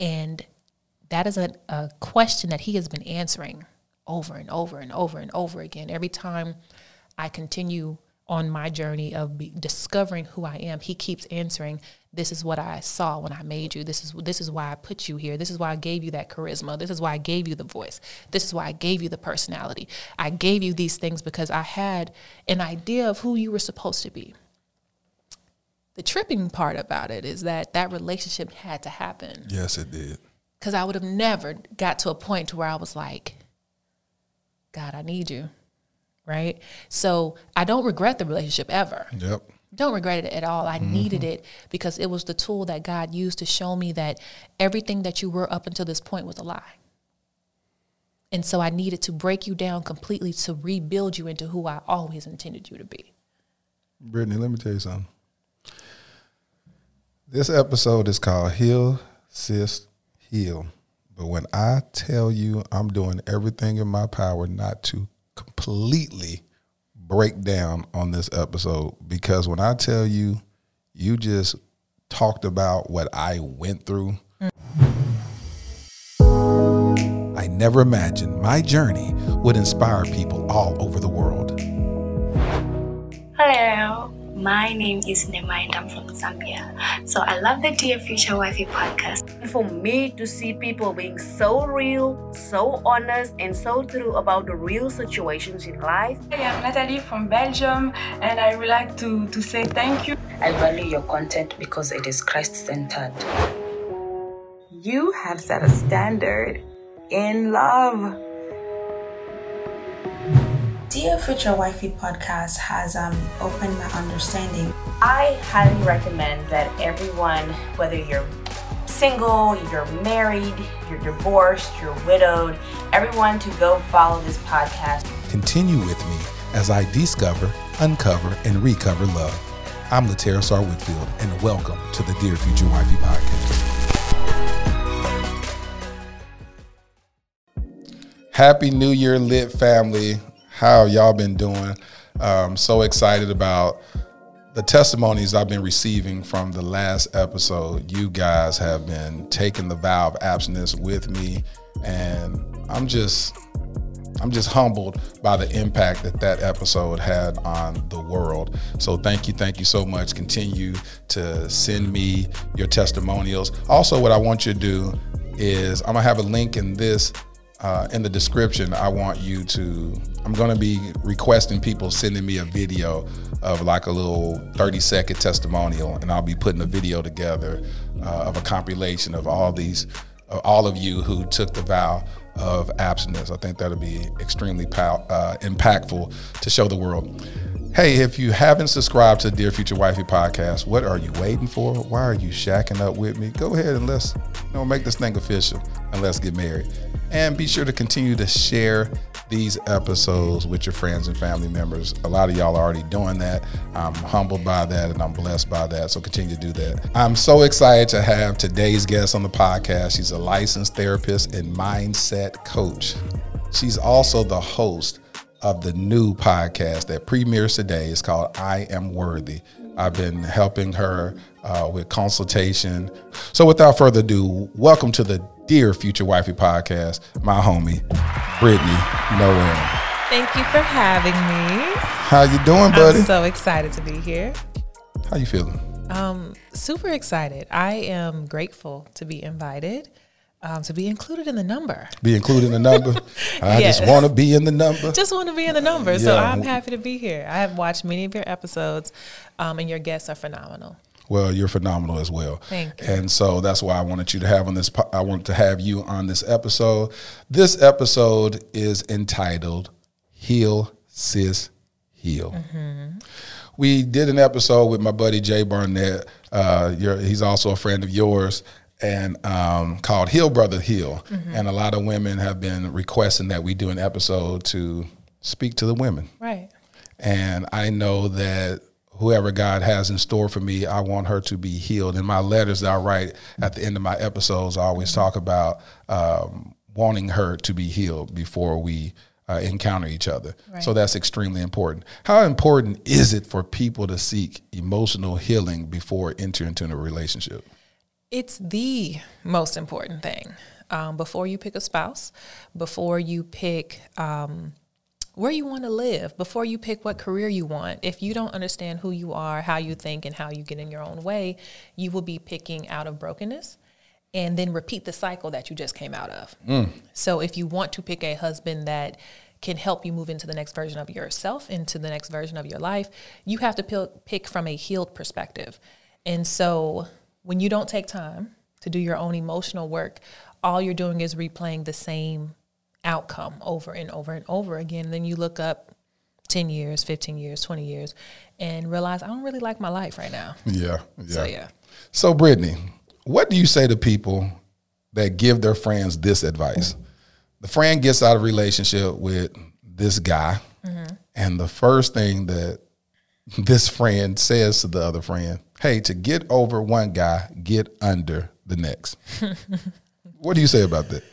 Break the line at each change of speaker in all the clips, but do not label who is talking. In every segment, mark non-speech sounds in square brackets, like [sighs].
And that is a, a question that he has been answering over and over and over and over again. Every time I continue on my journey of be, discovering who I am, he keeps answering, "This is what I saw when I made you. This is this is why I put you here. This is why I gave you that charisma. This is why I gave you the voice. This is why I gave you the personality. I gave you these things because I had an idea of who you were supposed to be." The tripping part about it is that that relationship had to happen.
Yes, it did.
Cuz I would have never got to a point to where I was like, "God, I need you." right? So I don't regret the relationship ever.
Yep.
Don't regret it at all. I mm-hmm. needed it because it was the tool that God used to show me that everything that you were up until this point was a lie. And so I needed to break you down completely to rebuild you into who I always intended you to be.
Brittany, let me tell you something. This episode is called Heal, Sis, Heal. But when I tell you I'm doing everything in my power not to completely break down on this episode because when I tell you, you just talked about what I went through. I never imagined my journey would inspire people all over the world.
Hello. My name is Nema and I'm from Zambia. So I love the Dear Future Wifey podcast.
For me to see people being so real, so honest, and so true about the real situations in life.
Hi, I'm Natalie from Belgium, and I would like to, to say thank you.
I value your content because it is Christ centered.
You have set a standard in love
Dear Future Wifey podcast has um, opened my understanding.
I highly recommend that everyone, whether you're single, you're married, you're divorced, you're widowed, everyone to go follow this podcast.
Continue with me as I discover, uncover, and recover love. I'm Latera Sar Whitfield, and welcome to the Dear Future Wifey podcast. Happy New Year, Lit family. How y'all been doing? Um, so excited about the testimonies I've been receiving from the last episode. You guys have been taking the vow of abstinence with me, and I'm just I'm just humbled by the impact that that episode had on the world. So thank you, thank you so much. Continue to send me your testimonials. Also, what I want you to do is I'm gonna have a link in this uh, in the description, I want you to, I'm going to be requesting people sending me a video of like a little 30 second testimonial, and I'll be putting a video together uh, of a compilation of all these, uh, all of you who took the vow of abstinence. I think that'll be extremely pow- uh, impactful to show the world. Hey, if you haven't subscribed to Dear Future Wifey podcast, what are you waiting for? Why are you shacking up with me? Go ahead and let's you know make this thing official and let's get married. And be sure to continue to share these episodes with your friends and family members. A lot of y'all are already doing that. I'm humbled by that and I'm blessed by that. So continue to do that. I'm so excited to have today's guest on the podcast. She's a licensed therapist and mindset coach. She's also the host of the new podcast that premieres today. It's called I Am Worthy. I've been helping her uh, with consultation. So, without further ado, welcome to the Dear Future Wifey podcast, my homie, Brittany Noel.
Thank you for having me.
How you doing, buddy?
I'm so excited to be here.
How you feeling?
Um, super excited. I am grateful to be invited um, to be included in the number.
Be included in the number. I yes. [laughs] just want to be in the number.
Just want to be in the number. Yeah. So I'm happy to be here. I have watched many of your episodes, um, and your guests are phenomenal.
Well, you're phenomenal as well.
Thank you.
And so that's why I wanted you to have on this. I wanted to have you on this episode. This episode is entitled "Heal, Sis, Heal." Mm-hmm. We did an episode with my buddy Jay Barnett. Uh, he's also a friend of yours, and um, called Heal Brother Heal. Mm-hmm. And a lot of women have been requesting that we do an episode to speak to the women.
Right.
And I know that whoever God has in store for me, I want her to be healed. In my letters that I write at the end of my episodes, I always mm-hmm. talk about um, wanting her to be healed before we uh, encounter each other. Right. So that's extremely important. How important is it for people to seek emotional healing before entering into a relationship?
It's the most important thing. Um, before you pick a spouse, before you pick um, where you want to live, before you pick what career you want, if you don't understand who you are, how you think, and how you get in your own way, you will be picking out of brokenness and then repeat the cycle that you just came out of. So if you want to pick a husband that can help you move into the next version of yourself, into the next version of your life, you have to pick from a healed perspective. And so when you don't take time to do your own emotional work, all you're doing is replaying the same outcome over and over and over again. Then you look up 10 years, 15 years, 20 years, and realize I don't really like my life right now.
Yeah, yeah.
So, yeah.
So, Brittany, what do you say to people that give their friends this advice? The friend gets out of a relationship with this guy, mm-hmm. and the first thing that [laughs] this friend says to the other friend, "Hey, to get over one guy, get under the next." [laughs] what do you say about that?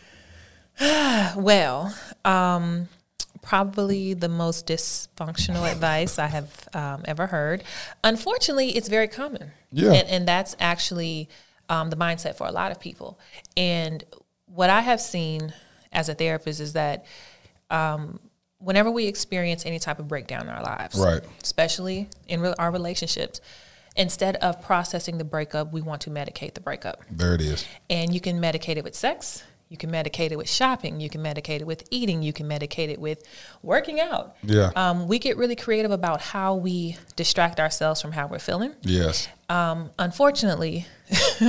[sighs]
Well, um, probably the most dysfunctional advice I have um, ever heard. Unfortunately, it's very common.
Yeah.
And, and that's actually um, the mindset for a lot of people. And what I have seen as a therapist is that um, whenever we experience any type of breakdown in our lives,
Right.
especially in re- our relationships, instead of processing the breakup, we want to medicate the breakup.
There it is.
And you can medicate it with sex. You can medicate it with shopping. You can medicate it with eating. You can medicate it with working out.
Yeah.
Um, we get really creative about how we distract ourselves from how we're feeling.
Yes.
Um, unfortunately,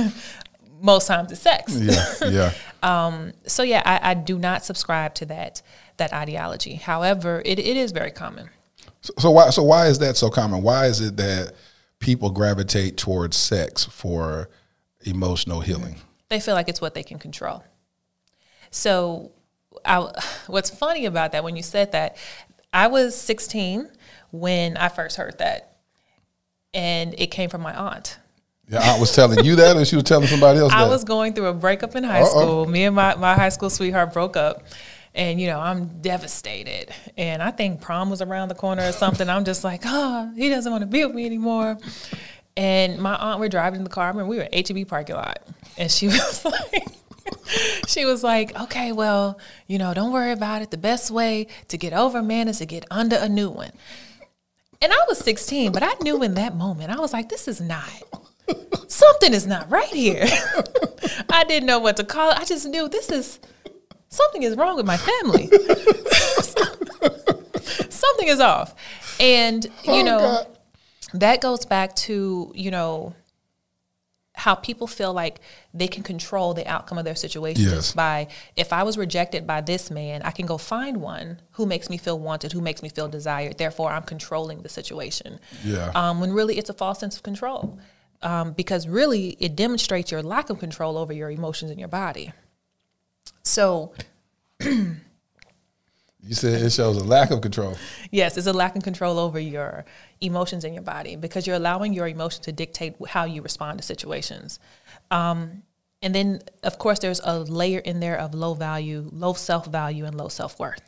[laughs] most times it's sex.
Yeah. Yeah. [laughs]
um, So yeah, I, I do not subscribe to that that ideology. However, it, it is very common.
So, so why? So why is that so common? Why is it that people gravitate towards sex for emotional healing?
they feel like it's what they can control. So, I, [laughs] what's funny about that when you said that, I was 16 when I first heard that, and it came from my aunt.
Yeah, I was telling you that, or she was telling somebody else [laughs]
I
that.
was going through a breakup in high
Uh-oh.
school. Me and my, my high school sweetheart broke up. And, you know, I'm devastated. And I think prom was around the corner or something. I'm just like, oh, he doesn't want to be with me anymore. And my aunt, we're driving in the car. I we were at HEB parking lot. And she [laughs] was like, she was like, okay, well, you know, don't worry about it. The best way to get over man is to get under a new one. And I was 16, but I knew in that moment, I was like, this is not, something is not right here. [laughs] I didn't know what to call it. I just knew this is, something is wrong with my family. [laughs] something is off. And, you
Oh,
know,
God.
that goes back to, you know, how people feel like they can control the outcome of their situation
Yes.
by if I was rejected by this man, I can go find one who makes me feel wanted, who makes me feel desired. Therefore, I'm controlling the situation.
Yeah.
Um, when really it's a false sense of control, um, because really it demonstrates your lack of control over your emotions and your body. So
you said it shows a lack of control.
Yes, it's a lack of control over your emotions in your body because you're allowing your emotion to dictate how you respond to situations. Um, and then, of course, there's a layer in there of low value, low self value, and low self worth.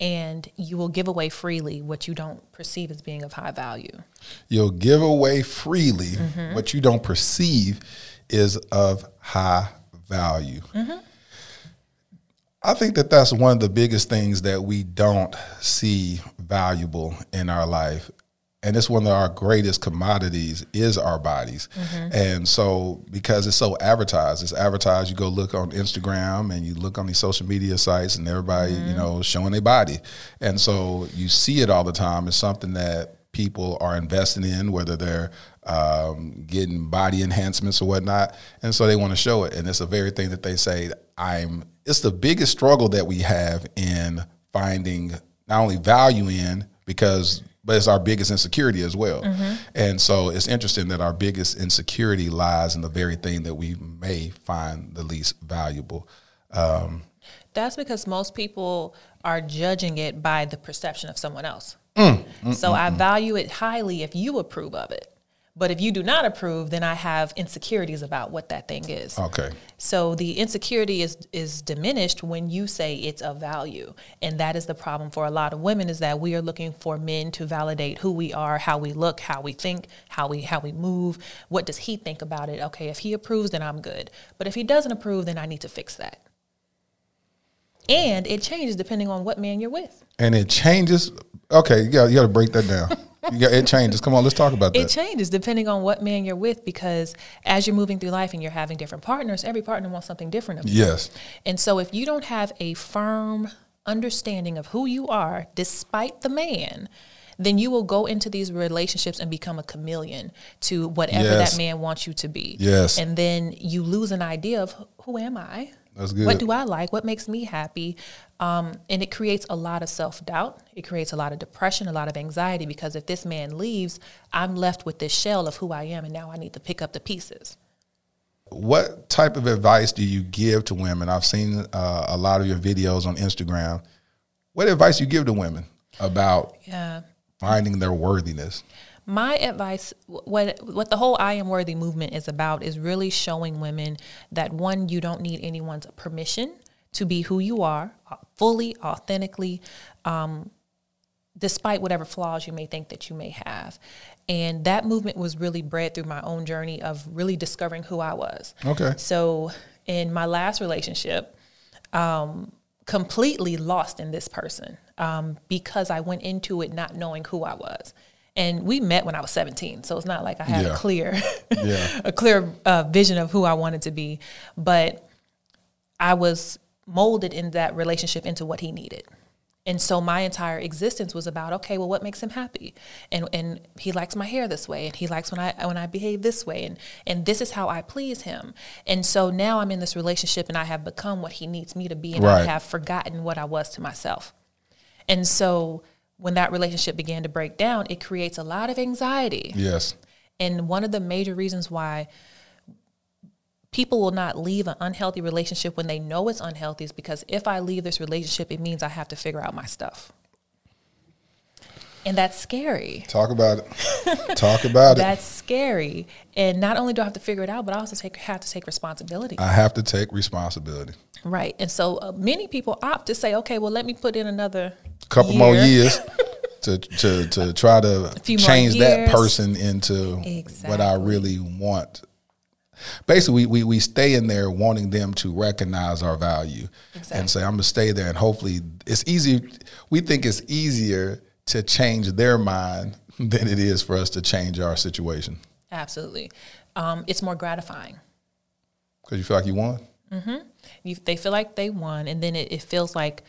And you will give away freely what you don't perceive as being of high value.
You'll give away freely
Mm-hmm.
what you don't perceive is of high value.
Mm-hmm.
I think that that's one of the biggest things that we don't see valuable in our life. And it's one of our greatest commodities is our bodies.
Mm-hmm.
And so because it's so advertised, it's advertised, you go look on Instagram and you look on these social media sites and everybody, you know, showing their body. And so you see it all the time. It's something that people are investing in, whether they're um, getting body enhancements or whatnot, and so they want to show it. And it's the very thing that they say. I'm. It's the biggest struggle that we have in finding not only value in because, but it's our biggest insecurity as well. And so it's interesting that our biggest insecurity lies in the very thing that we may find the least valuable. Um,
That's because most people are judging it by the perception of someone else.
Mm,
so I value it highly if you approve of it. But if you do not approve, then I have insecurities about what that thing is.
Okay.
So the insecurity is is diminished when you say it's of value. And that is the problem for a lot of women is that we are looking for men to validate who we are, how we look, how we think, how we how we move. What does he think about it? Okay, if he approves then I'm good. But if he doesn't approve then I need to fix that. And it changes depending on what man you're with.
And it changes. Okay, you got you got to break that down. Got, it changes. Come on, let's talk about that.
It changes depending on what man you're with because as you're moving through life and you're having different partners, every partner wants something different of you.
yes.
And so if you don't have a firm understanding of who you are despite the man, then you will go into these relationships and become a chameleon to whatever
Yes.
that man wants you to be.
Yes.
And then you lose an idea of who am I?
That's good.
What do I like? What makes me happy? Um, and it creates a lot of self doubt. It creates a lot of depression, a lot of anxiety because if this man leaves, I'm left with this shell of who I am, and now I need to pick up the pieces.
What type of advice do you give to women? I've seen uh, a lot of your videos on Instagram. What advice you give to women about
Yeah.
finding their worthiness?
My advice, what what the whole "I am worthy" movement is about, is really showing women that one, you don't need anyone's permission to be who you are, uh, fully, authentically, um, despite whatever flaws you may think that you may have. And that movement was really bred through my own journey of really discovering who I was.
Okay.
So in my last relationship, um, completely lost in this person um, because I went into it not knowing who I was. And we met when I was 17, so it's not like I had
Yeah.
a clear,
Yeah. [laughs]
a clear uh, vision of who I wanted to be. But I was molded in that relationship into what he needed. And so my entire existence was about okay, well, what makes him happy? And and he likes my hair this way, and he likes when I when I behave this way, and and this is how I please him. And so now I'm in this relationship, and I have become what he needs me to be, and I have forgotten what I was to myself. And so when that relationship began to break down, it creates a lot of anxiety.
Yes.
And one of the major reasons why people will not leave an unhealthy relationship when they know it's unhealthy is because if I leave this relationship, it means I have to figure out my stuff. And that's scary.
Talk about it. Talk about it. [laughs]
That's scary. And not only do I have to figure it out, but I also take, have to take responsibility.
I have to take responsibility.
right. And so uh, many people opt to say, okay, well, let me put in another
couple
year.
more [laughs] years to to to try to change that person into what I really want. Basically, we, we we stay in there wanting them to recognize our value and say, I'm gonna stay there and hopefully it's easy we think it's easier to change their mind [laughs] than it is for us to change our situation.
Absolutely. Um, it's more gratifying.
Because you feel like you won?
you, they feel like they won and then it, it feels like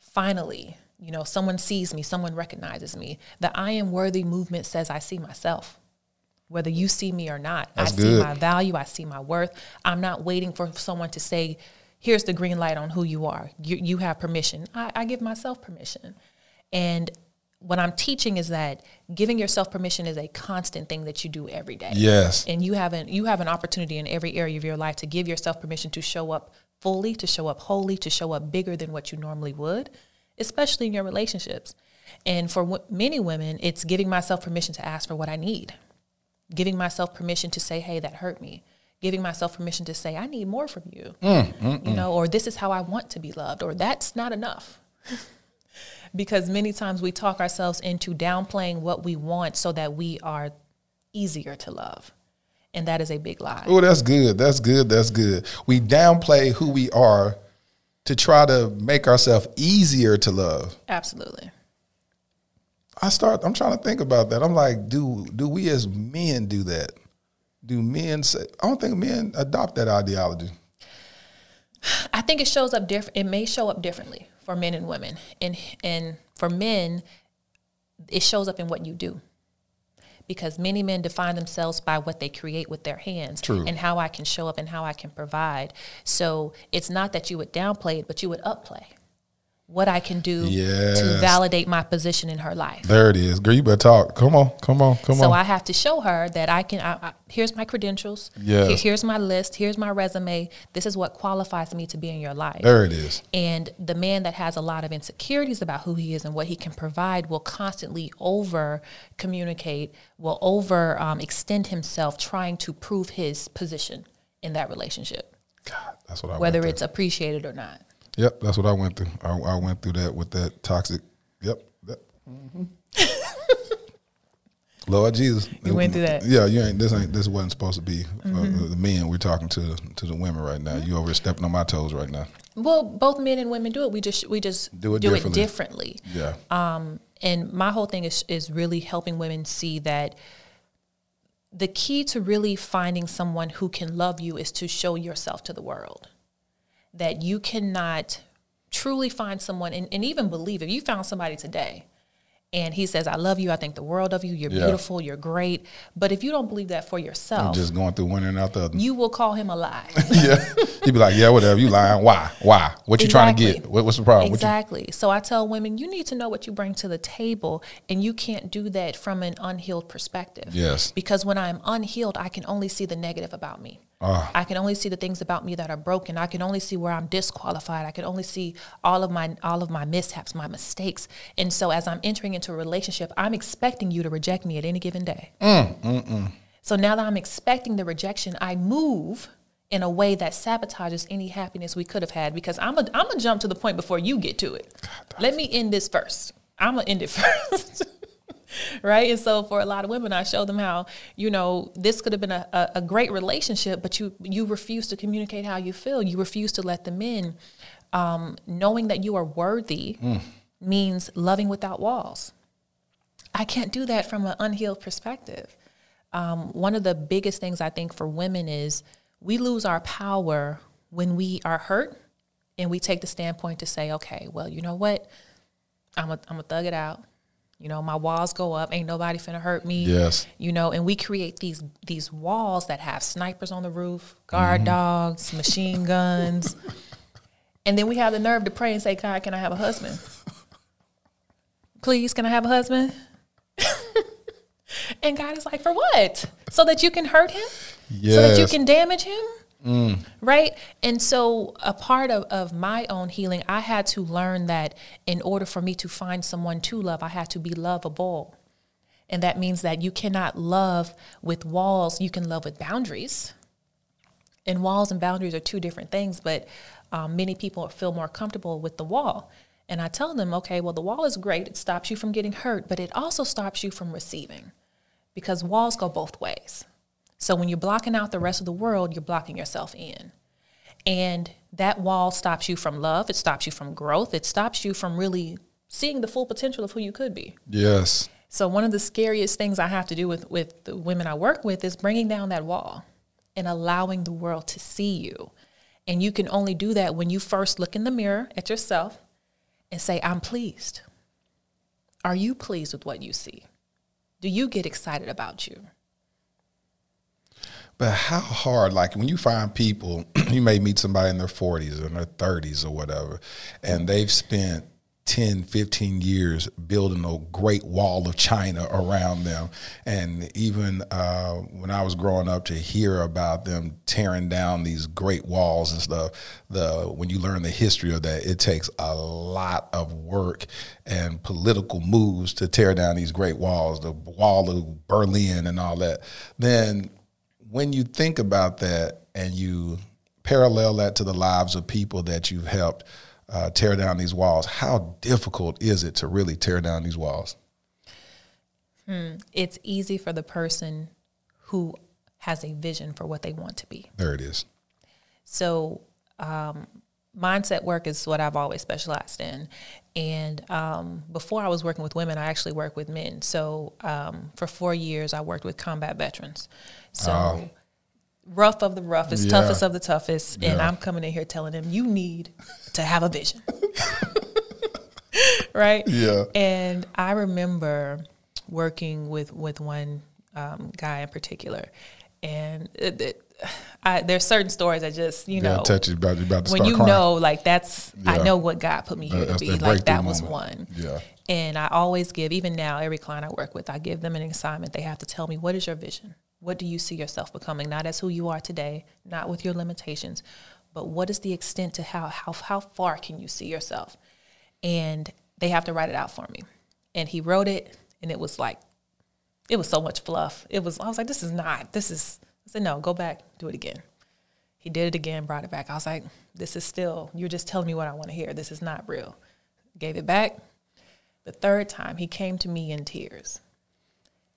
finally you know someone sees me someone recognizes me the i am worthy movement says i see myself whether you see me or not.
That's
i see
good.
my value i see my worth. I'm not waiting for someone to say here's the green light on who you are. You, you have permission. I, I give myself permission. And what i'm teaching is that giving yourself permission is a constant thing that you do every day.
Yes.
and you have an you have an opportunity in every area of your life to give yourself permission to show up fully to show up wholly to show up bigger than what you normally would especially in your relationships. And for w- many women it's giving myself permission to ask for what i need giving myself permission to say hey that hurt me giving myself permission to say i need more from you mm, mm, you mm. know or this is how i want to be loved or that's not enough [laughs] because many times we talk ourselves into downplaying what we want so that we are easier to love. And that is a big lie.
Oh, that's good. That's good. That's good. We downplay who we are to try to make ourselves easier to love.
Absolutely.
I start. I'm trying to think about that. I'm like, do do we as men do that? Do men say? I don't think men adopt that ideology.
I think it shows up different. It may show up differently for men and women. And and for men, it shows up in what you do. Because many men define themselves by what they create with their hands
True.
and how I can show up and how I can provide. So it's not that you would downplay it, but you would upplay. What I can do
Yes.
to validate my position in her life.
There it is. Girl, you better talk. Come on, come on, come
So
on.
So I have to show her that I can. I, I, here's my credentials. Here- here's my list. Here's my resume. This is what qualifies me to be in your life.
there it is.
And the man that has a lot of insecurities about who he is and what he can provide will constantly over communicate, will over um, extend himself trying to prove his position in that relationship,
God, that's what I
whether it's appreciated or not.
Yep, that's what I went through. I, I went through that with that toxic. Yep. That. Lord Jesus,
You went through that. Mm-hmm.
Yeah, you ain't. This ain't. This wasn't supposed to be uh, the men. We're talking to to the women right now. You over stepping on my toes right now.
Well, both men and women do it. We just we just
Do it
do
differently.
it differently.
Yeah.
Um, and my whole thing is is really helping women see that the key to really finding someone who can love you is to show yourself to the world. That you cannot truly find someone and, and even believe if you found somebody today and he says, I love you, I think the world of you, you're
Yeah.
beautiful, you're great. But if you don't believe that for yourself,
just going through one and out the other.
you will call him a lie. [laughs]
yeah, he'd be like, "Yeah, whatever. You lying? Why? Why? What you trying to get? What, what's the problem? You-
Exactly. So I tell women, you need to know what you bring to the table, and you can't do that from an unhealed perspective.
Yes.
Because when I'm unhealed, I can only see the negative about me.
Ah.
I can only see the things about me that are broken. I can only see where I'm disqualified. I can only see all of my all of my mishaps, my mistakes. And so as I'm entering into a relationship, I'm expecting you to reject me at any given day. So now that I'm expecting the rejection, I move in a way that sabotages any happiness we could have had because I'm a I'm gonna jump to the point before you get to it. Let me end this first. I'm gonna end it [laughs] first. [laughs] right? And so for a lot of women, I show them how, you know, this could have been a, a, a great relationship, but you you refuse to communicate how you feel. You refuse to let them in. Um, knowing that you are worthy means loving without walls. I can't do that from an unhealed perspective. Um, one of the biggest things I think for women is we lose our power when we are hurt and we take the standpoint to say, okay, well, you know what? I'm a, I'm a thug it out. You know, my walls go up. Ain't nobody finna hurt me.
Yes.
You know, and we create these these walls that have snipers on the roof, guard mm-hmm. dogs, machine guns, and then we have the nerve to pray and say, "God, can I have a husband? Please, can I have a husband?" [laughs] and God is like, "For what? So that you can hurt him? Yes. So that you can damage him?" Right? And so a part of, of my own healing i had to learn that in order for me to find someone to love i had to be lovable. And that means that you cannot love with walls. You can love with boundaries. And walls and boundaries are two different things but um, many people feel more comfortable with the wall. And i tell them okay well the wall is great. It stops you from getting hurt but it also stops you from receiving because walls go both ways so when you're blocking out the rest of the world, you're blocking yourself in. And that wall stops you from love, it stops you from growth, it stops you from really seeing the full potential of who you could be.
Yes.
So one of the scariest things I have to do with with the women I work with is bringing down that wall and allowing the world to see you. And you can only do that when you first look in the mirror at yourself and say, "I'm pleased." Are you pleased with what you see? Do you get excited about you?
But how hard, like when you find people, [clears throat] you may meet somebody in their 40s or their 30s or whatever, and they've spent 10, 15 years building a great wall of China around them. And even uh, when I was growing up to hear about them tearing down these great walls and stuff, the when you learn the history of that, it takes a lot of work and political moves to tear down these great walls, the wall of Berlin and all that. Then when you think about that and you parallel that to the lives of people that you've helped uh, tear down these walls, how difficult is it to really tear down these walls?
it's easy for the person who has a vision for what they want to be.
There it is.
So, um, mindset work is what I've always specialized in. And um, before I was working with women, I actually worked with men. So, um, for four years, I worked with combat veterans. So, rough of the roughest,
Yeah.
toughest of the toughest. And I'm coming in here telling them, you need to have a vision. [laughs] right?
Yeah.
And I remember working with with one um, guy in particular, and it, it, I, there's certain stories that just you
Yeah,
know
touch you about you about to
when you
crying.
know like that's I know what God put me here to be
that
like that was
moment.
one.
Yeah.
And I always give even now every client I work with I give them an assignment they have to tell me what is your vision? What do you see yourself becoming not as who you are today, not with your limitations, but what is the extent to how how how far can you see yourself? And they have to write it out for me. And he wrote it and it was like it was so much fluff. It was I was like this is not this is I said no, go back, do it again. He did it again, brought it back. I was like, this is still, you're just telling me what I want to hear. This is not real. Gave it back. The third time, he came to me in tears.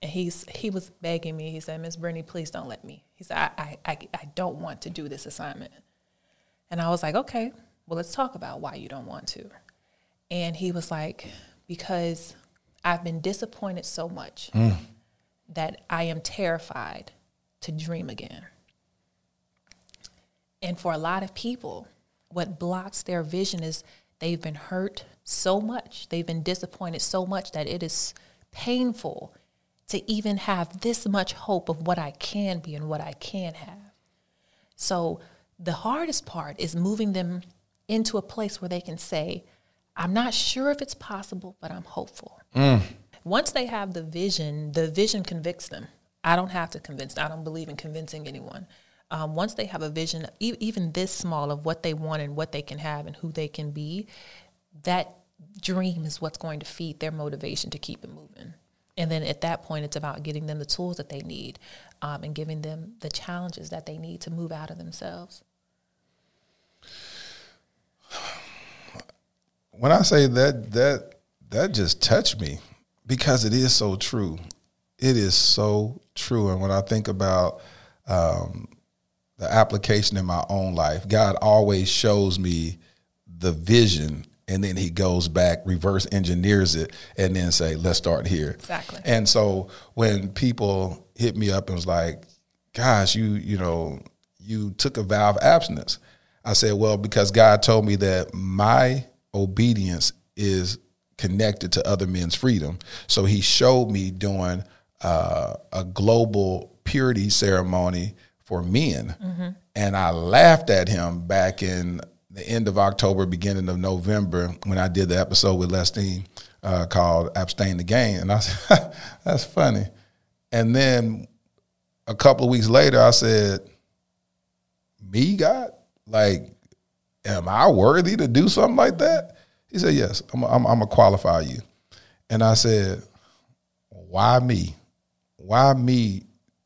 And he's he was begging me. He said, Miss Brittany, please don't let me. He said, I, I, I, I don't want to do this assignment. And I was like, okay, well, let's talk about why you don't want to. And he was like, because I've been disappointed so much mm. That I am terrified to dream again. And for a lot of people, what blocks their vision is they've been hurt so much, they've been disappointed so much that it is painful to even have this much hope of what I can be and what I can have. So the hardest part is moving them into a place where they can say, I'm not sure if it's possible, but I'm hopeful. Mm. Once they have the vision, the vision convicts them. I don't have to convince. I don't believe in convincing anyone. Um, once they have a vision, e- even this small of what they want and what they can have and who they can be, that dream is what's going to feed their motivation to keep it moving. And then at that point, it's about getting them the tools that they need um, and giving them the challenges that they need to move out of themselves.
when I say that that that just touched me because it is so true. It is so true. And when I think about um, the application in my own life, God always shows me the vision and then he goes back, reverse engineers it, and then say, let's start here.
Exactly.
And so when people hit me up and was like, gosh, you, you know, you took a vow of abstinence. I said, well, because God told me that my obedience is connected to other men's freedom. So he showed me doing uh, a global purity ceremony for men. And I laughed at him back in the end of October, beginning of November, when I did the episode with Lestine uh, called Abstain the Gain. And I said, [laughs] that's funny. And then a couple of weeks later, I said, me, God? Like, am I worthy to do something like that? He said, yes, I'm, I'm, I'm going to qualify you. And I said, why me? Why me?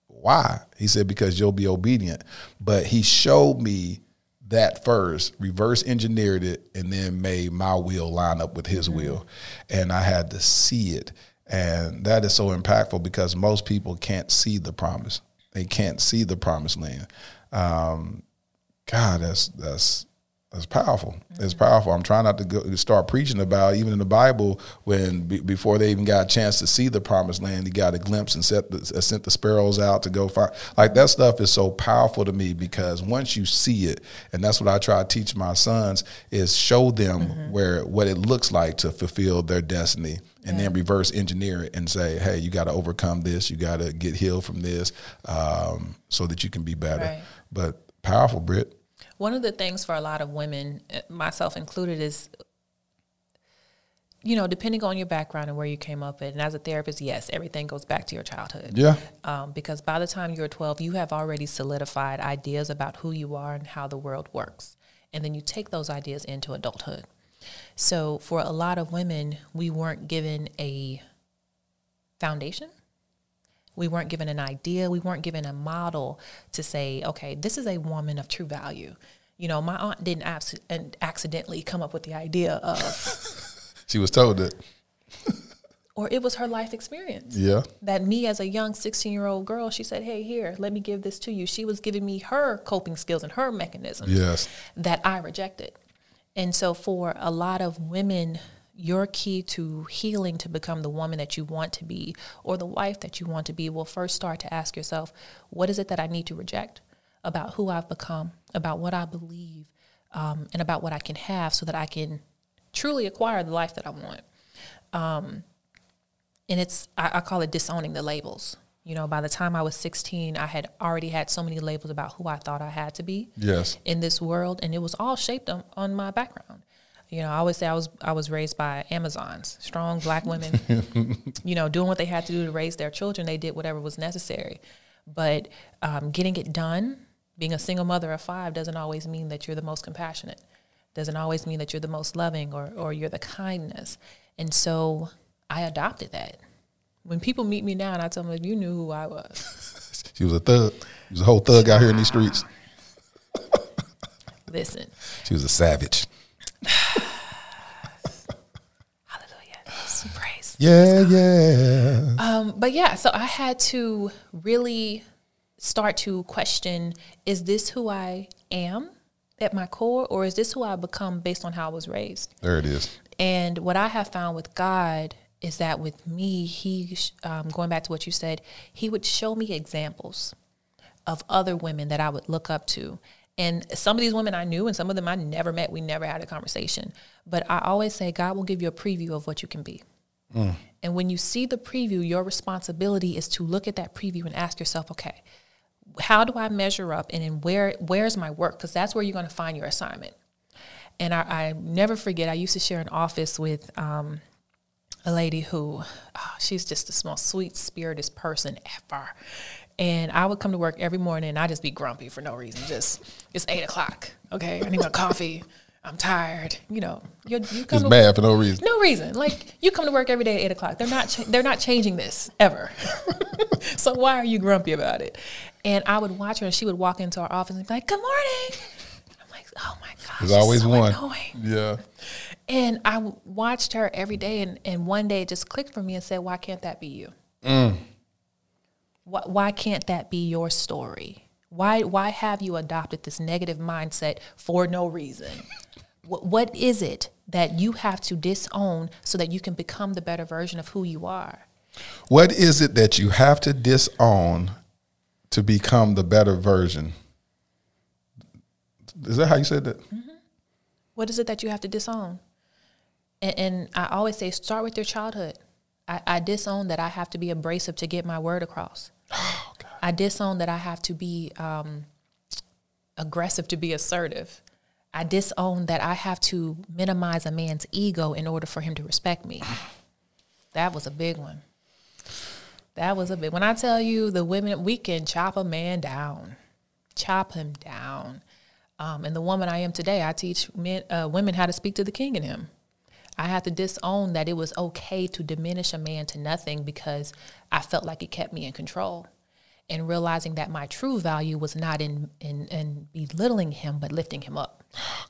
Why? He said, because you'll be obedient. But he showed me that first, reverse engineered it, and then made my will line up with his will. And I had to see it. And that is so impactful because most people can't see the promise. They can't see the promised land. Um, God, that's that's that's powerful. It's powerful. I'm trying not to go, start preaching about even in the Bible when be, before they even got a chance to see the promised land, he got a glimpse and set the, uh, sent the sparrows out to go find. Like that stuff is so powerful to me because once you see it, and that's what I try to teach my sons is show them where what it looks like to fulfill their destiny, and then reverse engineer it and say, hey, you got to overcome this, you got to get healed from this, um, so that you can be better.
Right.
But powerful, Britt.
One of the things for a lot of women, uh, myself included, is you know, depending on your background and where you came up in. And as a therapist, yes, everything goes back to your childhood.
Yeah.
Um, because by the time you're 12, you have already solidified ideas about who you are and how the world works. And then you take those ideas into adulthood. So for a lot of women, we weren't given a foundation. We weren't given an idea. We weren't given a model to say, okay, this is a woman of true value. You know, my aunt didn't abs- and accidentally come up with the idea of, [laughs]
She was told that. [laughs]
or it was her life experience.
Yeah.
That me as a young 16 year old girl, she said, hey, here, let me give this to you. She was giving me her coping skills and her mechanisms
Yes.
that I rejected. And so for a lot of women, your key to healing to become the woman that you want to be or the wife that you want to be will first start to ask yourself, what is it that I need to reject about who I've become, about what I believe, um, and about what I can have so that I can truly acquire the life that I want. Um, and it's I, I call it disowning the labels. You know, by the time I was 16, I had already had so many labels about who I thought I had to be
Yes.
in this world, and it was all shaped on, on my background. You know, I always say I was I was raised by Amazons, strong black women. [laughs] you know, doing what they had to do to raise their children. They did whatever was necessary, but um, getting it done, being a single mother of five, doesn't always mean that you're the most compassionate. Doesn't always mean that you're the most loving or or you're the kindness. And so I adopted that. When people meet me now, and I tell them, if you knew who I was, [laughs]
She was a thug. She was a whole thug out here in these streets. [laughs]
listen,
She was a savage. [sighs]
hallelujah, praise.
Yeah, yeah.
Um, but yeah, so I had to really start to question is this who I am at my core, or is this who I become based on how I was raised?
There it is.
And what I have found with God is that with me, He, um, going back to what you said, He would show me examples of other women that I would look up to. And some of these women I knew, and some of them I never met. We never had a conversation. But I always say, God will give you a preview of what you can be. And when you see the preview, your responsibility is to look at that preview and ask yourself, okay, how do I measure up and in where where's my work? Because that's where you're going to find your assignment. And I, I never forget, I used to share an office with um, a lady who, oh, she's just the most sweet spirited person ever. And I would come to work every morning and I'd just be grumpy for no reason. Just, it's eight o'clock. Okay, I need my coffee. I'm tired. You know, you you come
Just
to
mad for no reason.
no reason. Like you come to work every day at eight o'clock. They're not. Cha- they're not changing this ever. [laughs] so why are you grumpy about it? And I would watch her, and she would walk into our office and be like, "Good morning." I'm like, "Oh my gosh,
There's always
so
one.
annoying."
Yeah.
And I watched her every day, and, and one day it just clicked for me and said, "Why can't that be you? Mm. Why, why can't that be your story? Why why have you adopted this negative mindset for no reason? [laughs] what, what is it that you have to disown so that you can become the better version of who you are?
What is it that you have to disown to become the better version? Is that how you said that? Mm-hmm.
What is it that you have to disown? And, and I always say, start with your childhood. I, I disown that I have to be abrasive to get my word across. I disown that I have to be um, aggressive to be assertive. I disown that I have to minimize a man's ego in order for him to respect me. That was a big one. That was a big. When I tell you the women, we can chop a man down, chop him down. Um, and the woman I am today, I teach men, uh, women how to speak to the king in him. I had to disown that it was okay to diminish a man to nothing because I felt like it kept me in control. And realizing that my true value was not in, in, in belittling him, but lifting him up. Oh,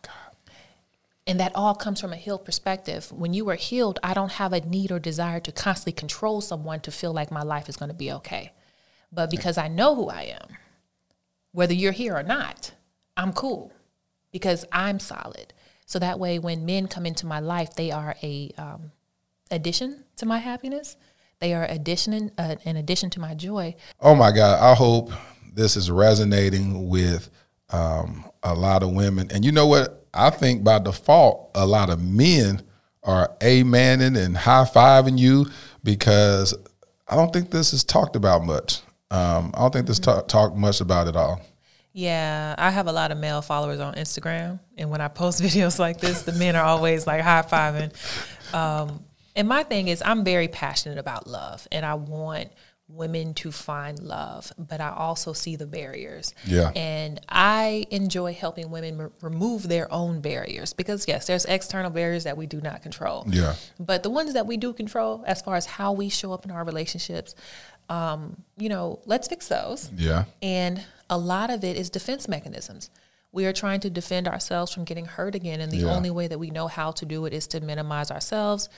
And that all comes from a healed perspective. When you are healed, I don't have a need or desire to constantly control someone to feel like my life is going to be okay. But because I know who I am, whether you're here or not, I'm cool because I'm solid. So that way, when men come into my life, they are a um, addition to my happiness. They are addition, uh, an addition to my joy.
Oh my God. I hope this is resonating with um, a lot of women. And you know what? I think by default, a lot of men are amening and high fiving you because I don't think this is talked about much. Um, I don't think this talk, talked much about at all.
Yeah, I have a lot of male followers on Instagram, and when I post [laughs] videos like this, the men are always like high fiving. Um, and my thing is, I'm very passionate about love, and I want women to find love, but I also see the barriers.
Yeah.
And I enjoy helping women r- remove their own barriers because, yes, there's external barriers that we do not control.
Yeah.
But the ones that we do control, as far as how we show up in our relationships, um, you know, let's fix those.
Yeah.
And a lot of it is defense mechanisms. We are trying to defend ourselves from getting hurt again. And the
Yeah.
only way that we know how to do it is to minimize ourselves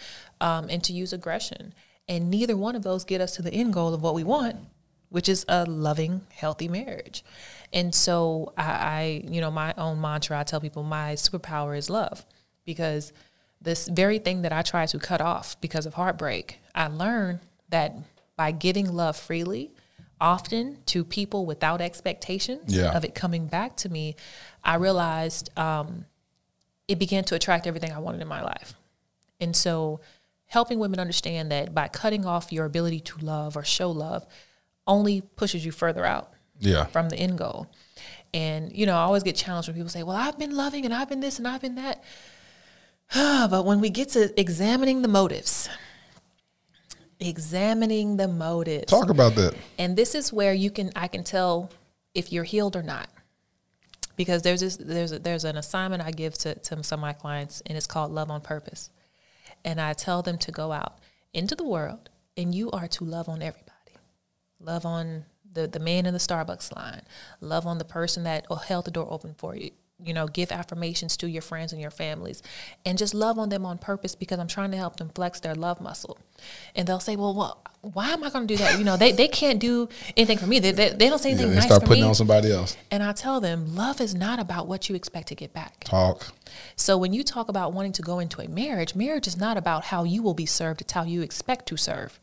um, and to use aggression. And neither one of those get us to the end goal of what we want, which is a loving, healthy marriage. And so I, I you know, my own mantra, I tell people my superpower is love because this very thing that I try to cut off because of heartbreak, I learned that by giving love freely, often to people without expectations
Yeah.
of it coming back to me, I realized um, it began to attract everything I wanted in my life. And so, helping women understand that by cutting off your ability to love or show love, only pushes you further out
Yeah.
from the end goal. And you know, I always get challenged when people say, "Well, I've been loving and I've been this and I've been that." [sighs] but when we get to examining the motives, examining the motives,
Talk about that.
and this is where you can I can tell if you're healed or not. Because there's this there's a, there's an assignment I give to, to some of my clients and it's called love on purpose. And I tell them to go out into the world and you are to love on everybody. Love on the, the man in the Starbucks line. Love on the person that oh, held the door open for you. You know, give affirmations to your friends and your families and just love on them on purpose because I'm trying to help them flex their love muscle. And they'll say, well, well why am I going to do that? You know, they, they can't do anything for me. They, they, they don't say
Yeah,
anything
they
nice
start putting
me.
on somebody else.
and I tell them, love is not about what you expect to get back.
Talk.
So when you talk about wanting to go into a marriage, marriage is not about how you will be served, it's how you expect to serve.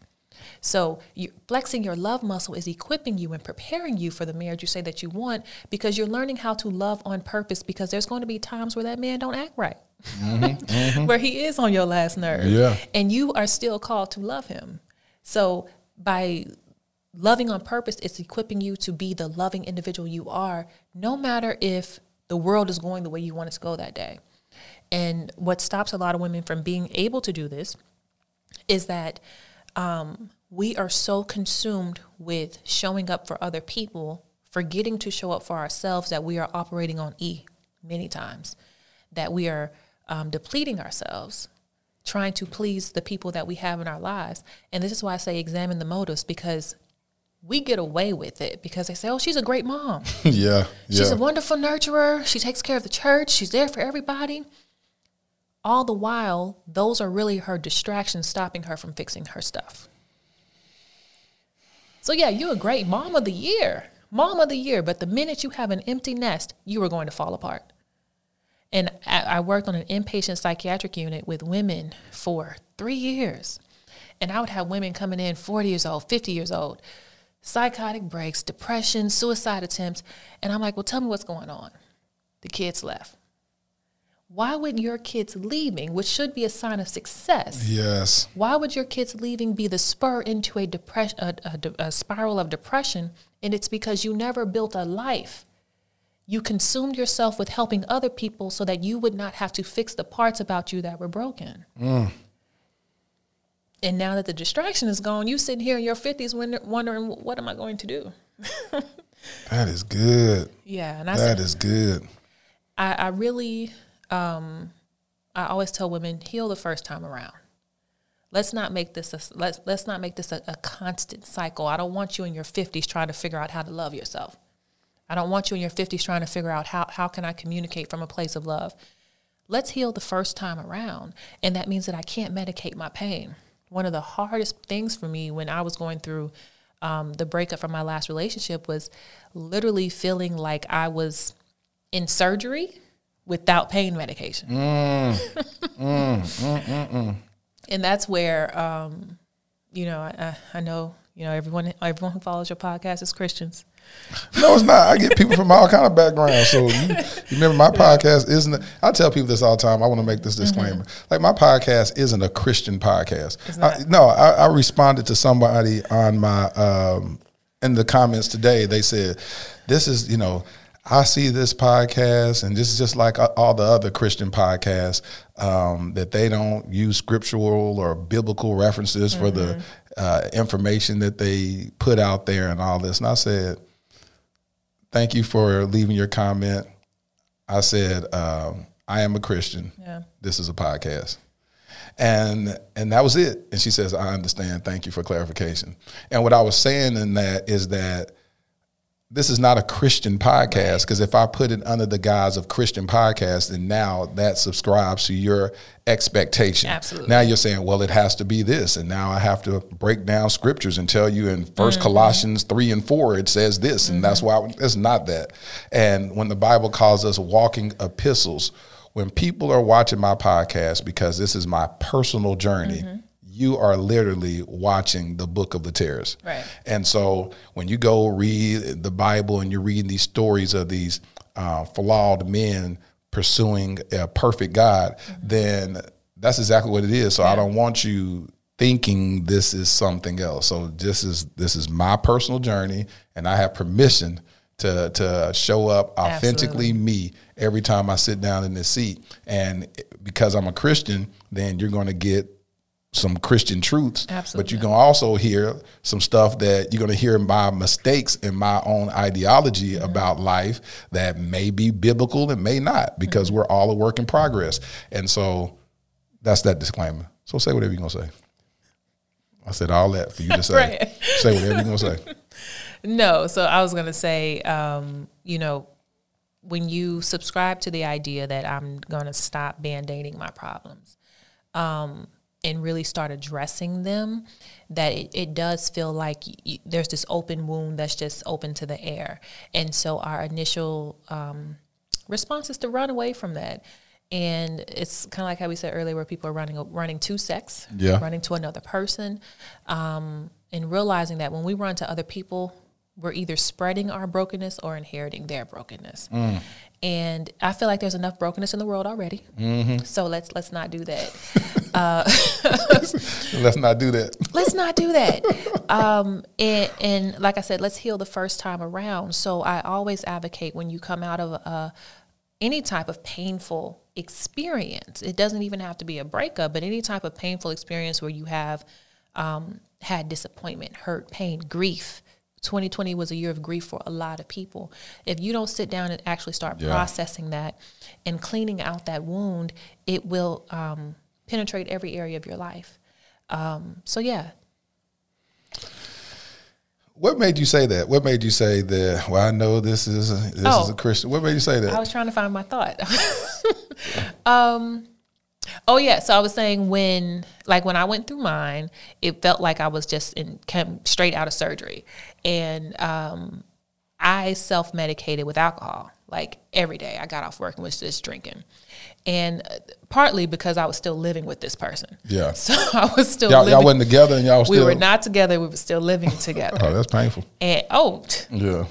So you, flexing your love muscle is equipping you and preparing you for the marriage you say that you want because you're learning how to love on purpose because there's going to be times where that man don't act right. Mm-hmm, [laughs] mm-hmm. where he is on your last nerve.
Yeah.
And you are still called to love him. So by loving on purpose, it's equipping you to be the loving individual you are, no matter if the world is going the way you want it to go that day. And what stops a lot of women from being able to do this is that um, we are so consumed with showing up for other people, forgetting to show up for ourselves, that we are operating on E many times, that we are um, depleting ourselves, trying to please the people that we have in our lives. And this is why I say examine the motives because we get away with it because they say, oh, she's a great mom. [laughs]
yeah.
She's
yeah.
a wonderful nurturer. She takes care of the church. She's there for everybody. All the while, those are really her distractions stopping her from fixing her stuff. So, yeah, you're a great mom of the year, mom of the year. But the minute you have an empty nest, you are going to fall apart. And I, worked on an inpatient psychiatric unit with women for three years. And I would have women coming in 40 years old, 50 years old, psychotic breaks, depression, suicide attempts. And I'm like, well, tell me what's going on. The kids left. Why would your kids leaving, which should be a sign of success,
Yes.
why would your kids leaving be the spur into a depression, a, a, a spiral of depression? And it's because you never built a life. You consumed yourself with helping other people so that you would not have to fix the parts about you that were broken. Mm. And now that the distraction is gone, you sitting here in your fifties wondering, what am I going to do? [laughs]
That is good.
Yeah, and I
That
said,
is good.
I, I really, um, I always tell women, heal the first time around. Let's not make this a, let's let's not make this a, a constant cycle. I don't want you in your fifties trying to figure out how to love yourself. I don't want you in your fifties trying to figure out how how can I communicate from a place of love. Let's heal the first time around, and that means that I can't medicate my pain. One of the hardest things for me when I was going through um, the breakup from my last relationship was literally feeling like I was in surgery without pain medication. Mm. Mm, mm, and that's where, um, you know, I, I- I know, you know, everyone, everyone who follows your podcast is Christians.
No, it's not. I get people from all kind of backgrounds. So you, you remember my podcast isn't. I tell people this all the time. I want to make this mm-hmm. disclaimer. Like my podcast isn't a Christian podcast. I, no, I, I responded to somebody on my um, in the comments today. They said, "This is you know." I see this podcast, and this is just like all the other Christian podcasts um, that they don't use scriptural or biblical references for the uh, information that they put out there and all this. And I said, thank you for leaving your comment. I said, um, I am a Christian.
Yeah.
This is a podcast. And and that was it. And she says, I understand. Thank you for clarification. And what I was saying in that is that this is not a Christian podcast because if I put it under the guise of Christian podcast, then now that subscribes to your expectation.
Absolutely.
Now you're saying, well, it has to be this, and now I have to break down scriptures and tell you in 1st mm-hmm. Colossians three and four it says this, and that's mm-hmm. why it's not that. And when the Bible calls us walking epistles, when people are watching my podcast because this is my personal journey. Mm-hmm. You are literally watching the book of Lateras.
Right.
And so when you go read the Bible and you're reading these stories of these uh, flawed men pursuing a perfect God, then that's exactly what it is. So I don't want you thinking this is something else. So this is this is my personal journey, and I have permission to to show up authentically me every time I sit down in this seat. And because I'm a Christian, then you're going to get some Christian truths, but you're gonna also hear some stuff that you're gonna hear my mistakes in my own ideology
Mm-hmm.
about life that may be biblical and may not, because
Mm-hmm.
we're all a work in progress. And so that's that disclaimer. So say whatever you're gonna say. I said all that for you to [laughs] say.
Right.
Say whatever you're gonna say. [laughs]
No, so I was to say, um, you know, when you subscribe to the idea that I'm to stop band aiding my problems um, and really start addressing them, that it, it does feel like y- y- there's this open wound that's just open to the air. And so our initial um, response is to run away from that. And it's kind of like how we said earlier, where people are running running to sex,
Yeah.
running to another person, um, and realizing that when we run to other people, we're either spreading our brokenness or inheriting their brokenness. And I feel like there's enough brokenness in the world already. So let's let's not do that. [laughs] [laughs]
Let's not do that.
let's not do that. Um, and, and like I said, let's heal the first time around. So I always advocate when you come out of a, any type of painful experience, it doesn't even have to be a breakup, but any type of painful experience where you have um, had disappointment, hurt, pain, grief. 2020 was a year of grief for a lot of people. If you don't sit down and actually start
Yeah.
processing that and cleaning out that wound, it will um, penetrate every area of your life. Um, so yeah,
What made you say that? What made you say that? Well, I know this is a, this is
Oh.
a Christian. What made you say that?
I was trying to find my thought. [laughs] um, oh yeah, so I was saying when, like when I went through mine, it felt like I was just in came straight out of surgery, and um, I self medicated with alcohol like every day. I got off work and was just drinking, and uh, partly because I was still living with this person.
Yeah. [laughs]
so I was still
y'all,
living.
y'all wasn't together, and y'all
we
still.
were not together. We were still living [laughs] together.
Oh, that's painful.
and oh,
Yeah.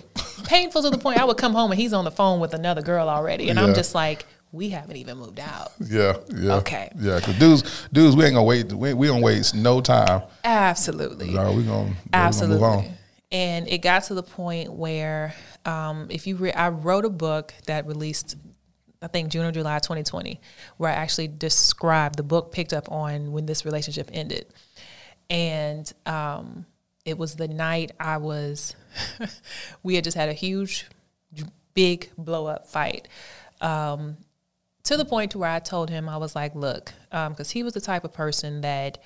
painful to the point I would come home and he's on the phone with another girl already, and
Yeah.
I'm just like, we haven't even moved out.
Yeah, yeah.
Okay.
Yeah, because dudes, dudes, we ain't gonna wait. We, we don't waste no time.
Absolutely,
No, we gonna, we
absolutely.
gonna move on.
And it got to the point where, um, if you, re- I wrote a book that released, I think June or July 2020, where I actually described the book picked up on when this relationship ended, and um, it was the night I was, [laughs] we had just had a huge, big blow up fight. Um, to the point to where I told him I was like, look, because he was the type of person that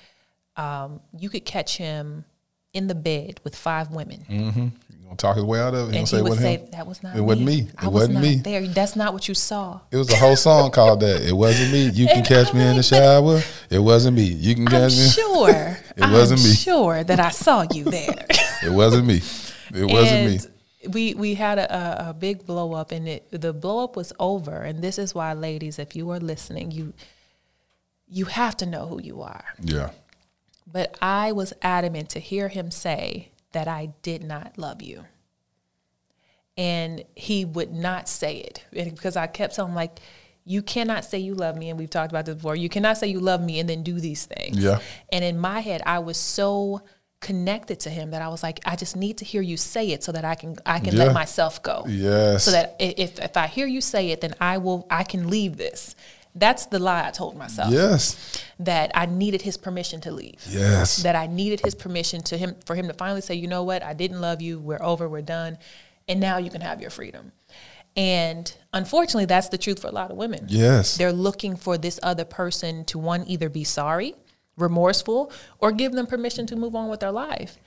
um, you could catch him in the bed with five women, mm-hmm.
You gonna talk his way out of it?
And
say
he would
wasn't
say,
him?
"That was not
It wasn't me. It
was
wasn't
not
me."
there. That's not what you saw."
It was a whole song called that. It wasn't me. You can
And [laughs]
catch me in the shower. It wasn't me. You can
I'm
catch me.
sure. [laughs]
It wasn't
I'm
me.
Sure that I saw you there. [laughs]
It wasn't me. It wasn't me.
We we had a, a, a big blow up, and it the blow up was over. And this is why, ladies, if you are listening, you you have to know who you are.
Yeah.
But I was adamant to hear him say that I did not love you. And he would not say it. And because I kept telling him, like, you cannot say you love me. And we've talked about this before. You cannot say you love me and then do these things.
Yeah.
And in my head, I was so connected to him that I was like, I just need to hear you say it so that I can I can
Yeah.
let myself go
Yes.
so that if if I hear you say it, then I will I can leave this. That's the lie I told myself.
Yes.
That I needed his permission to leave.
Yes.
That I needed his permission to him for him to finally say, you know what, I didn't love you. We're over. We're done, and now you can have your freedom. And unfortunately, that's the truth for a lot of women.
Yes.
They're looking for this other person to one either be sorry, remorseful, or give them permission to move on with their life.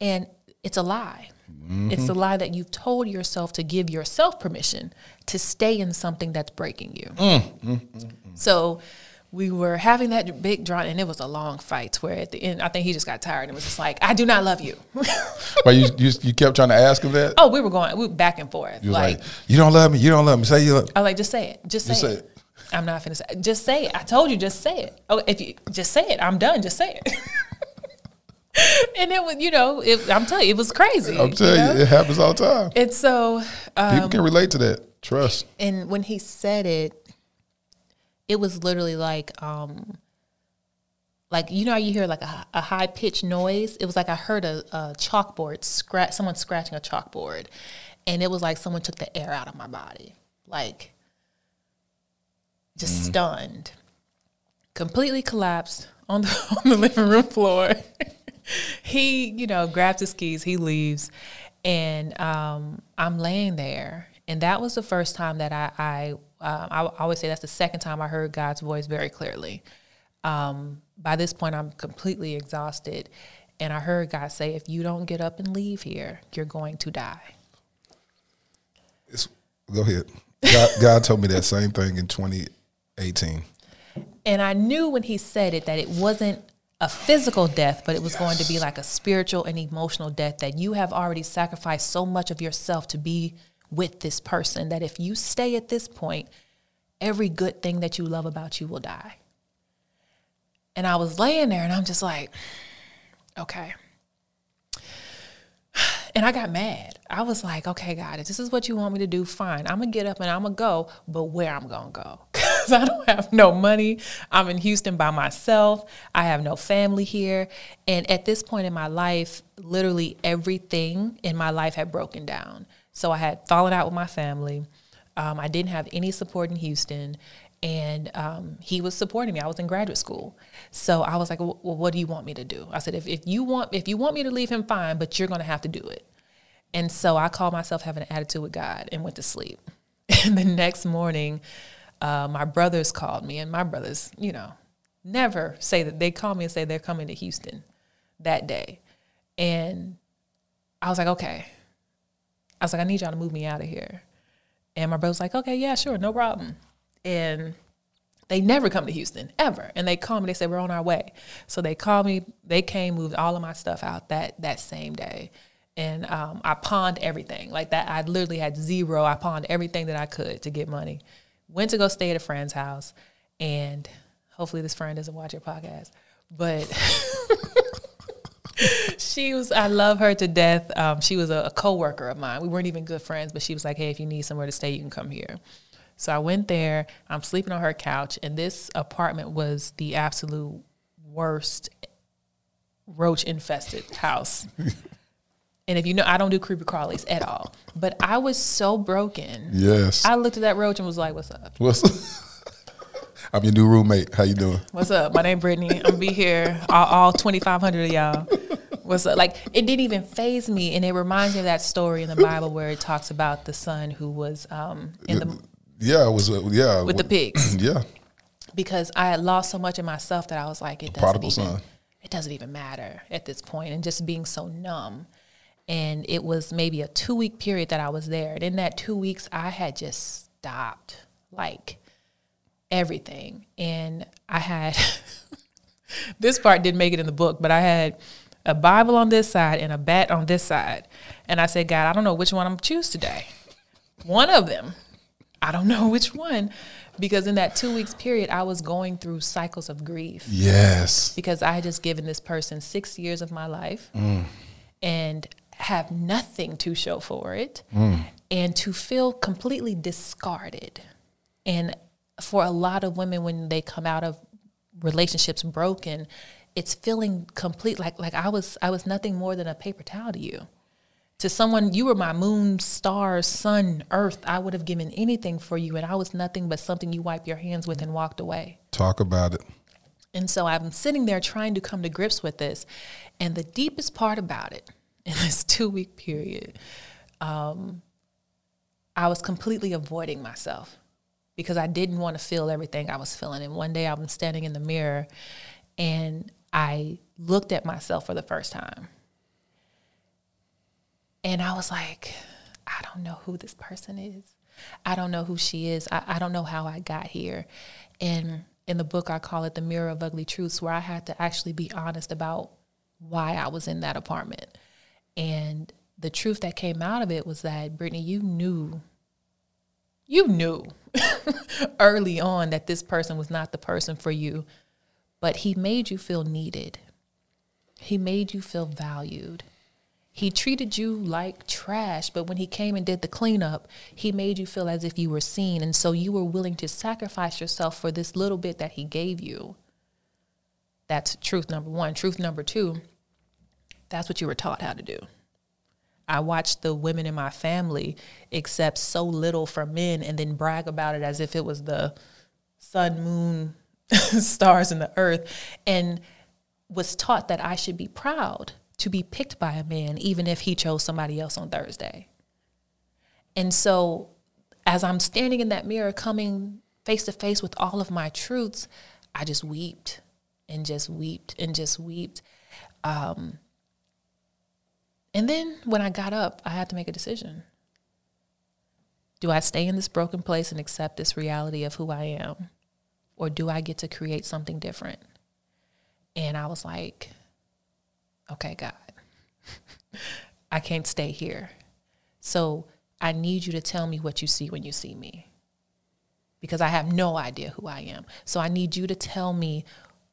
And it's a lie. It's a lie that you've told yourself to give yourself permission to stay in something that's breaking you. Mm, mm, mm, so we were having that big draw, and it was a long fight where at the end, I think he just got tired and was just like, I do not love you. [laughs]
But you, you you kept trying to ask him that.
oh, we were going we were back and forth.
You
like,
like, you don't love me. You don't love me. Say you love.
I was like, just say it. Just say,
Just say
it.
it.
I'm not finna say. Just say it. I told you, just say it. Oh, if you just say it, I'm done. Just say it. [laughs] [laughs] and it was, you know, it, I'm telling you, it was crazy.
I'm telling
know?
you, it happens all the time.
And so, um,
People can relate to that. Trust.
and when he said it, it was literally like, um, like you know how you hear like a, a high pitched noise. It was like I heard a, a chalkboard scratch, someone scratching a chalkboard, and it was like someone took the air out of my body, like just stunned, completely collapsed on the [laughs] on the living room floor. [laughs] he, you know, grabs his keys, he leaves, and um, I'm laying there, and that was the first time that I, I, uh, I always say that's the second time I heard God's voice very clearly. Um, by this point, I'm completely exhausted, and I heard God say, "If you don't get up and leave here, you're going to die."
It's, go ahead. God, God told me that same thing in 2018.
And I knew when he said it that it wasn't a physical death, but it was going to be like a spiritual and emotional death that you have already sacrificed so much of yourself to be with this person that if you stay at this point, every good thing that you love about you will die. And I was laying there and I'm just like, [sighs] okay. [sighs] And I got mad. I was like, okay, God, if this is what you want me to do, fine. I'm to get up and I'm to go, but where I'm to go? [laughs] Because I don't have no money. I'm in Houston by myself. I have no family here. And at this point in my life, literally everything in my life had broken down. So I had fallen out with my family. Um, I didn't have any support in Houston. And um, he was supporting me. I was in graduate school, so I was like, "Well, what do you want me to do?" I said, "If, if you want, if you want me to leave him, fine, but you're going to have to do it." And so I called myself having an attitude with God and went to sleep. [laughs] And the next morning, uh, my brothers called me, and my brothers, you know, never say that they call me and say they're coming to Houston that day. And I was like, okay. I was like, I need y'all to move me out of here. And my brother's like, okay, yeah, sure, no problem. And they never come to Houston ever. And they call me, they say, we're on our way. So they called me, they came, moved all of my stuff out that that same day. And um, I pawned everything like that. I literally had zero. I pawned everything that I could to get money. Went to go stay at a friend's house. And hopefully this friend doesn't watch your podcast. But [laughs] she was i love her to death um, she was a, a co-worker of mine we weren't even good friends but she was like hey if you need somewhere to stay you can come here so i went there i'm sleeping on her couch and this apartment was the absolute worst roach infested house [laughs] and if you know i don't do creepy crawlies at all but i was so broken
Yes.
i looked at that roach and was like what's up
What's up? [laughs] I'm your new roommate. How you doing?
What's up? My name Brittany. I'm gonna be here. All, all 2,500 of y'all. What's up? Like it didn't even faze me, and it reminds me of that story in the Bible where it talks about the son who was um, in the
Yeah, it was uh, yeah
with the pigs [clears throat]
Yeah,
because I had lost so much of myself that I was like, it doesn't
prodigal
even,
son.
it doesn't even matter at this point, and just being so numb. And it was maybe a two week period that I was there, and in that two weeks, I had just stopped, like everything. And I had [laughs] this part didn't make it in the book, but I had a Bible on this side and a bat on this side. And I said, God, I don't know which one I'm choose today. One of them. I don't [laughs] know which one. Because in that two weeks period, I was going through cycles of grief
Yes.
because I had just given this person six years of my life mm. and have nothing to show for it mm. and to feel completely discarded. And for a lot of women, when they come out of relationships broken, it's feeling complete like like I was I was nothing more than a paper towel to you. To someone, you were my moon, star, sun, earth. I would have given anything for you, and I was nothing but something you wiped your hands with and walked away.
Talk about it.
And so I'm sitting there trying to come to grips with this. And the deepest part about it in this [laughs] two week period, um, I was completely avoiding myself because I didn't want to feel everything I was feeling. And one day I was standing in the mirror and I looked at myself for the first time. And I was like, I don't know who this person is. I don't know who she is. I, I don't know how I got here. And in the book, I call it The Mirror of Ugly Truths, where I had to actually be honest about why I was in that apartment. And the truth that came out of it was that, Brittany, you knew, you knew [laughs] early on that this person was not the person for you, but he made you feel needed. He made you feel valued. He treated you like trash, but when he came and did the cleanup, he made you feel as if you were seen. And so you were willing to sacrifice yourself for this little bit that he gave you. That's truth number one. Truth number two, that's what you were taught how to do. I watched the women in my family accept so little from men and then brag about it as if it was the sun, moon, [laughs] stars, and the earth, and was taught that I should be proud to be picked by a man, even if he chose somebody else on Thursday. And so, as I'm standing in that mirror, coming face to face with all of my truths, I just wept and just wept and just wept. Um, and then when I got up, I had to make a decision. Do I stay in this broken place and accept this reality of who I am? Or do I get to create something different? And I was like, okay, God, [laughs] I can't stay here. So I need you to tell me what you see when you see me. Because I have no idea who I am. So I need you to tell me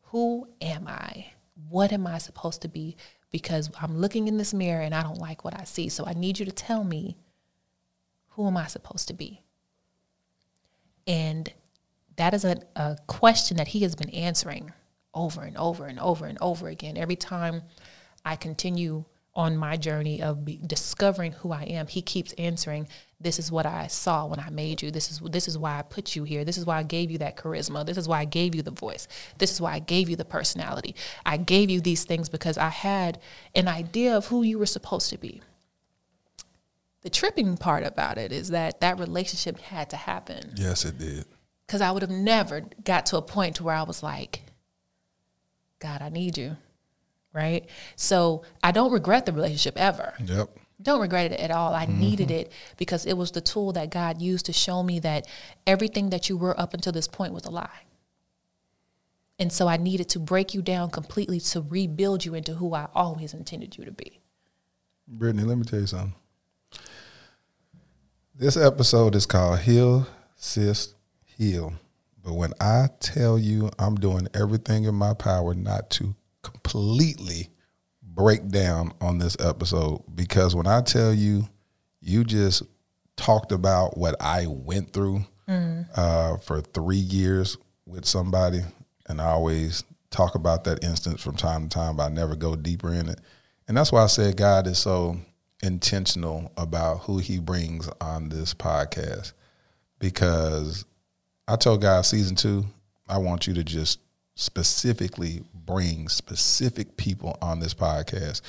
who am I? What am I supposed to be? Because I'm looking in this mirror and I don't like what I see. So I need you to tell me who am I supposed to be? And that is a, a question that he has been answering over and over and over and over again. Every time I continue on my journey of be, discovering who I am, he keeps answering, "This is what I saw when I made you. This is this is why I put you here. This is why I gave you that charisma. This is why I gave you the voice. This is why I gave you the personality. I gave you these things because I had an idea of who you were supposed to be." The tripping part about it is that that relationship had to happen
Yes, it did.
because I would have never got to a point to where I was like, God, I need you. Right. So I don't regret the relationship ever.
Yep.
Don't regret it at all. I needed mm-hmm. it because it was the tool that God used to show me that everything that you were up until this point was a lie. And so I needed to break you down completely to rebuild you into who I always intended you to be.
Brittany, let me tell you something. This episode is called Heal, Sis, Heal. But when I tell you I'm doing everything in my power not to completely break down on this episode, because when I tell you, you just talked about what I went through uh, for three years with somebody, and I always talk about that instance from time to time, but I never go deeper in it. And that's why I said God is so intentional about who he brings on this podcast because I told God season two, I want you to just specifically bring specific people on this podcast.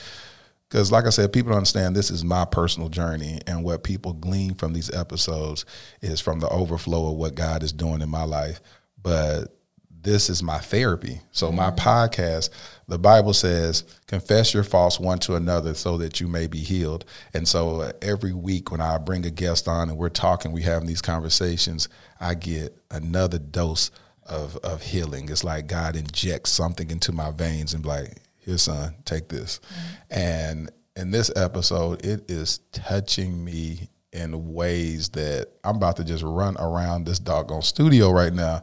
Because, like I said, people don't understand this is my personal journey, and what people glean from these episodes is from the overflow of what God is doing in my life. But this is my therapy. So, my podcast, the Bible says, confess your faults one to another so that you may be healed. And so, uh, every week when I bring a guest on and we're talking, we having these conversations, I get another dose of, of healing. It's like God injects something into my veins and be like, here, son, take this. Mm-hmm. And in this episode, it is touching me in ways that I'm about to just run around this doggone studio right now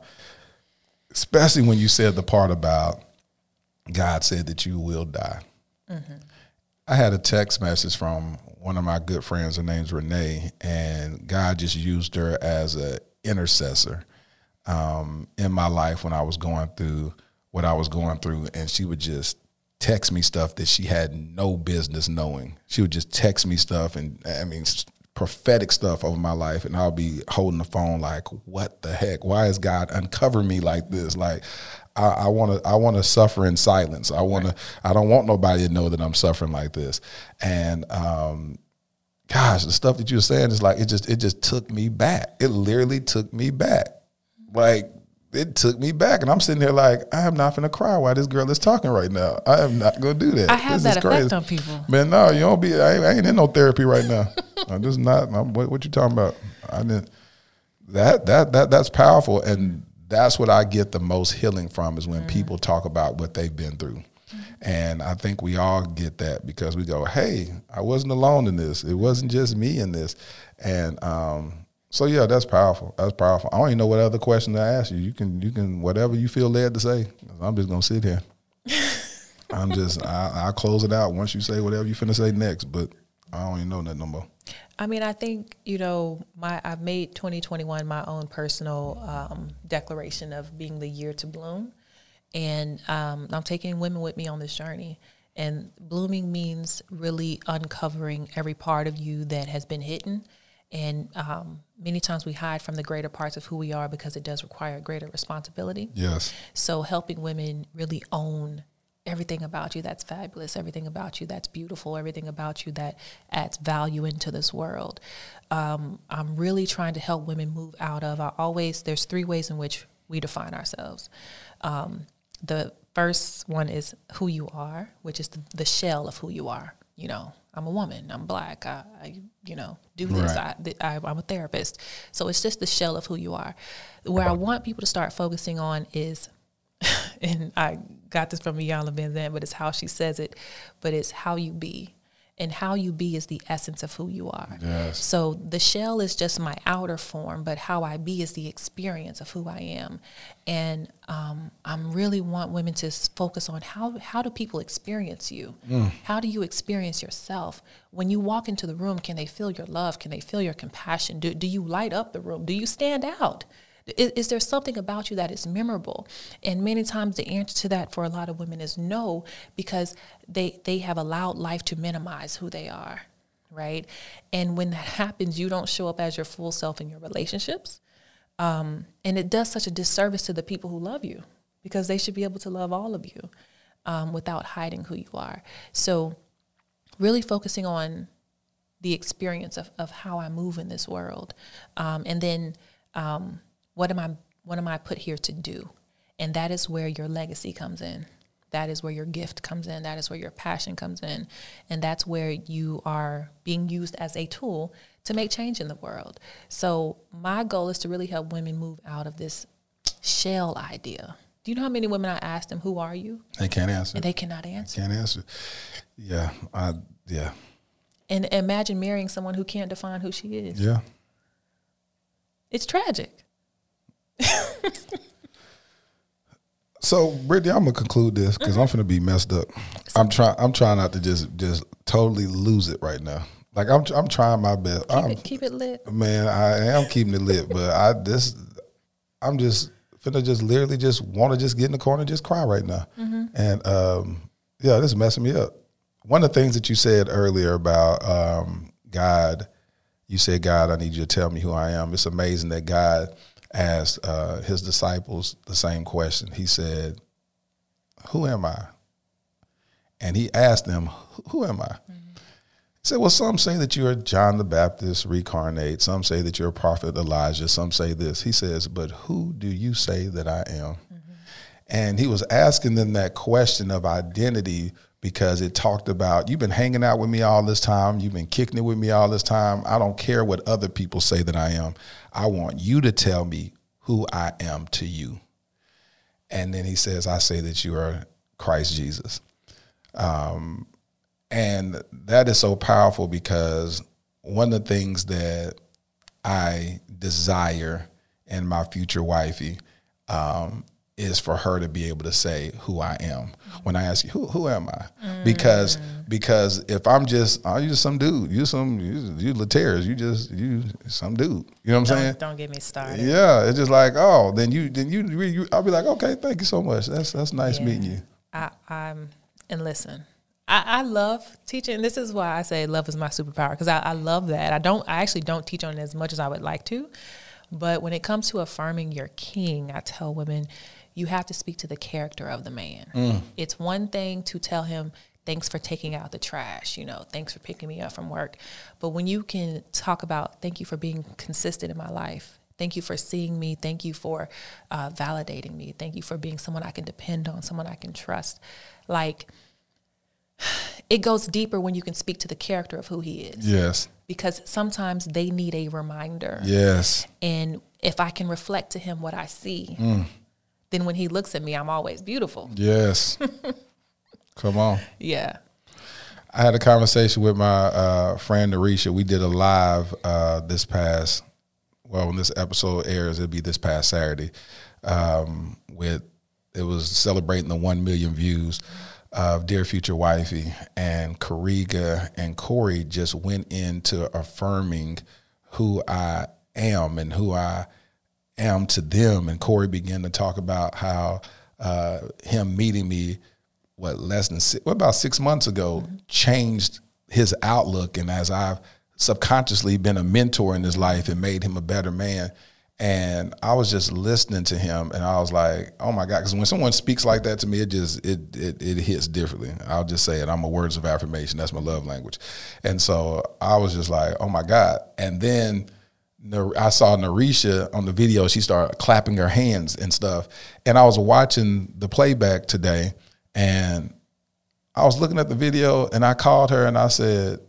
especially when you said the part about God said that you will die. Mm-hmm. I had a text message from one of my good friends. Her name's Renee, and God just used her as a intercessor um, in my life when I was going through what I was going through, and she would just text me stuff that she had no business knowing. She would just text me stuff, and I mean prophetic stuff over my life, and I'll be holding the phone like, "What the heck? Why is God uncovering me like this?" Like, I want to, I want to suffer in silence. I want to, I don't want nobody to know that I'm suffering like this, and um, gosh, the stuff that you were saying is like it just it just took me back. It literally took me back. Like it took me back, and I'm sitting there like I am not gonna cry while this girl is talking right now. I am not gonna do that.
I have
This
that
is
effect
crazy.
on people.
Man, no, you don't be. I ain't, I ain't in no therapy right now. [laughs] I'm just not. I'm, what, what you talking about? I didn't. That that that that's powerful, and that's what I get the most healing from is when people talk about what they've been through. And I think we all get that because we go, "Hey, I wasn't alone in this. It wasn't just me in this." And um, so, yeah, that's powerful. That's powerful. I don't even know what other question to ask you. You can, you can, whatever you feel led to say. I'm just gonna sit here. [laughs] I'm just, I, I'll close it out once you say whatever you finna say next. But I don't even know that no more.
I mean, I think you know, my I've made 2021 my own personal um, declaration of being the year to bloom, and um, I'm taking women with me on this journey. And blooming means really uncovering every part of you that has been hidden. And um, many times we hide from the greater parts of who we are because it does require greater responsibility.
Yes.
So helping women really own everything about you that's fabulous, everything about you that's beautiful, everything about you that adds value into this world. Um, I'm really trying to help women move out of. I always there's three ways in which we define ourselves. Um, the first one is who you are, which is the, the, shell of who you are. You know, I'm a woman. I'm black. I, I you know, do this. Right. I, I, am a therapist. So it's just the shell of who you are. Where I want people to start focusing on is, [laughs] and I got this from Iyanla Vanzant, but it's how she says it, but it's how you be and how you be is the essence of who you are.
Yes.
So the shell is just my outer form, but how I be is the experience of who I am. And um, I really want women to focus on how how do people experience you? Mm. How do you experience yourself? When you walk into the room, can they feel your love? Can they feel your compassion? Do, do you light up the room? Do you stand out? Is, is, there something about you that is memorable? And many times the answer to that for a lot of women is no, because they they have allowed life to minimize who they are, right? And when that [laughs] happens, you don't show up as your full self in your relationships, um, and it does such a disservice to the people who love you, because they should be able to love all of you um, without hiding who you are. So, really focusing on the experience of, of how I move in this world, um, and then um, what am I what am I put here to do? And that is where your legacy comes in. That is where your gift comes in. That is where your passion comes in. And that's where you are being used as a tool to make change in the world. So, my goal is to really help women move out of this shell idea. Do you know how many women I asked them, Who are you?
They can't answer.
And they cannot answer.
They can't answer. Yeah. I, yeah.
And imagine marrying someone who can't define who she is.
Yeah.
It's tragic. [laughs]
so, Brittany, I'm gonna conclude this because. I'm gonna be messed up. I'm trying. I'm trying not to just just totally lose it right now. Like I'm, I'm trying my best.
Keep,
I'm,
it, keep it lit,
man. I am keeping it lit, but I this, I'm just finna just literally just want to just get in the corner and just cry right now. Mm-hmm. And um, yeah, this is messing me up. One of the things that you said earlier about um, God, you said, God, I need you to tell me who I am. It's amazing that God asked uh, his disciples the same question. He said, Who am I? And he asked them, Who am I? Mm-hmm. He said, Well, some say that you're John the Baptist reincarnate. Some say that you're a prophet Elijah. Some say this. He says, But who do you say that I am? Mm-hmm. And he was asking them that question of identity because it talked about you've been hanging out with me all this time, you've been kicking it with me all this time. I don't care what other people say that I am. I want you to tell me who I am to you. And then he says, I say that you are Christ Jesus. Um, and that is so powerful because one of the things that I desire in my future wifey um, is for her to be able to say who I am when I ask you who who am I mm. because because if I'm just oh you just some dude you some you, you Lateras you just you some dude you know what I'm
don't,
saying
don't get me started
yeah it's just like oh then you then you, you I'll be like okay thank you so much that's that's nice yeah. meeting you
I I'm and listen I, I, love teaching. This is why I say love is my superpower because I, I love that. I don't. I actually don't teach on it as much as I would like to, but when it comes to affirming your king, I tell women you have to speak to the character of the man. Mm. It's one thing to tell him, thanks for taking out the trash, you know, thanks for picking me up from work. But when you can talk about, thank you for being consistent in my life. Thank you for seeing me. Thank you for uh, validating me. Thank you for being someone I can depend on, someone I can trust. Like, [sighs] it goes deeper when you can speak to the character of who he is.
Yes.
Because sometimes they need a reminder.
Yes.
And if I can reflect to him what I see, mm then when he looks at me, I'm always beautiful.
Yes. [laughs] Come on.
Yeah.
I had a conversation with my uh, friend Arisha. We did a live uh, this past, well, when this episode airs, it'll be this past Saturday. Um, with it was celebrating the one million views of Dear Future Wifey, and Kariga and Corey just went into affirming who I am and who I am to them. And Corey began to talk about how uh, him meeting me, what less than six, what about six months ago, changed his outlook, and as I've subconsciously been a mentor in his life and made him a better man. And I was just listening to him, and I was like, "Oh my God!" Because when someone speaks like that to me, it just it, it it hits differently. I'll just say it. I'm a words of affirmation. That's my love language, and so I was just like, "Oh my God!" And then I saw Narisha on the video. She started clapping her hands and stuff, and I was watching the playback today, and I was looking at the video, and I called her and I said,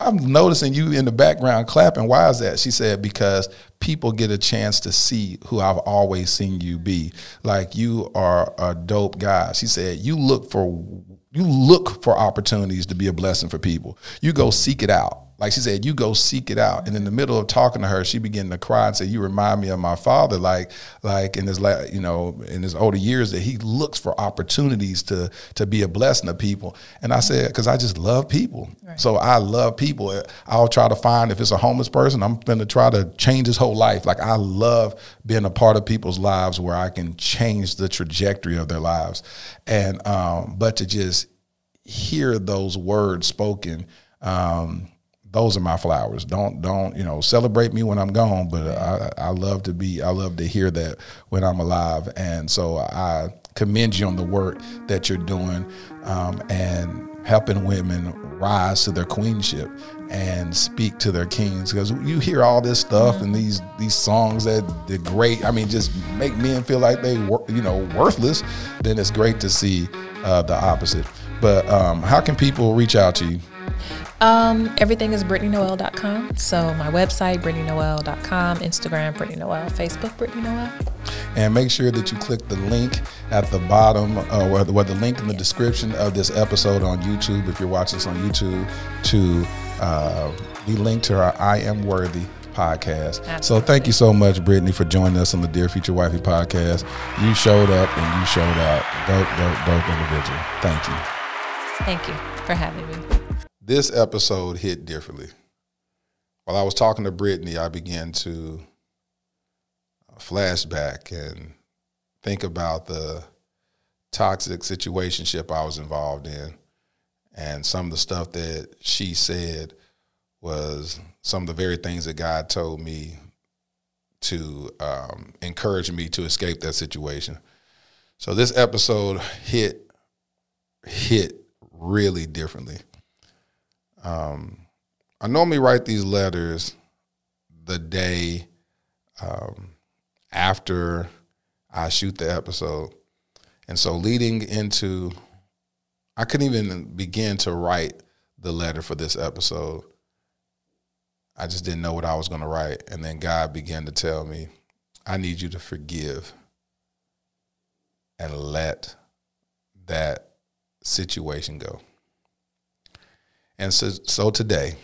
I'm noticing you in the background clapping. Why is that? She said, because people get a chance to see who I've always seen you be. Like you are a dope guy. She said, you look for you look for opportunities to be a blessing for people. You go seek it out like she said, you go seek it out. And in the middle of talking to her, she began to cry and say, "You remind me of my father." Like, like in his, you know, in his older years, that he looks for opportunities to to be a blessing to people. And I said, because I just love people. Right. So I love people. I'll try to find if it's a homeless person, I'm going to try to change his whole life. Like I love being a part of people's lives where I can change the trajectory of their lives. And um, but to just hear those words spoken. Um, those are my flowers. Don't don't you know celebrate me when I'm gone, but I, I love to be I love to hear that when I'm alive, and so I commend you on the work that you're doing um, and helping women rise to their queenship and speak to their kings. Because you hear all this stuff and these these songs that they're great i mean just make men feel like they were you know worthless then it's great to see uh, the opposite. But um, how can people reach out to you
um, everything is BrittanyNoel.com. So my website, BrittanyNoel.com, Instagram, Brittany Noel, Facebook, Brittany Noel.
And make sure that you click the link at the bottom, uh, or, the, or the link in the description of this episode on YouTube, if you're watching this on YouTube, to uh, be linked to our I Am Worthy podcast. Absolutely. So thank you so much, Brittany, for joining us on the Dear Future Wifey podcast. You showed up and you showed out. Dope, dope, dope individual. Thank you.
Thank you for having me
this episode hit differently. While I was talking to Brittany, I began to flashback and think about the toxic situationship I was involved in. And some of the stuff that she said was some of the very things that God told me to um, encourage me to escape that situation. So this episode hit hit really differently. Um, I normally write these letters the day um, after I shoot the episode. And so leading into, I couldn't even begin to write the letter for this episode. I just didn't know what I was going to write. And then God began to tell me, I need you to forgive and let that situation go. And so, so today,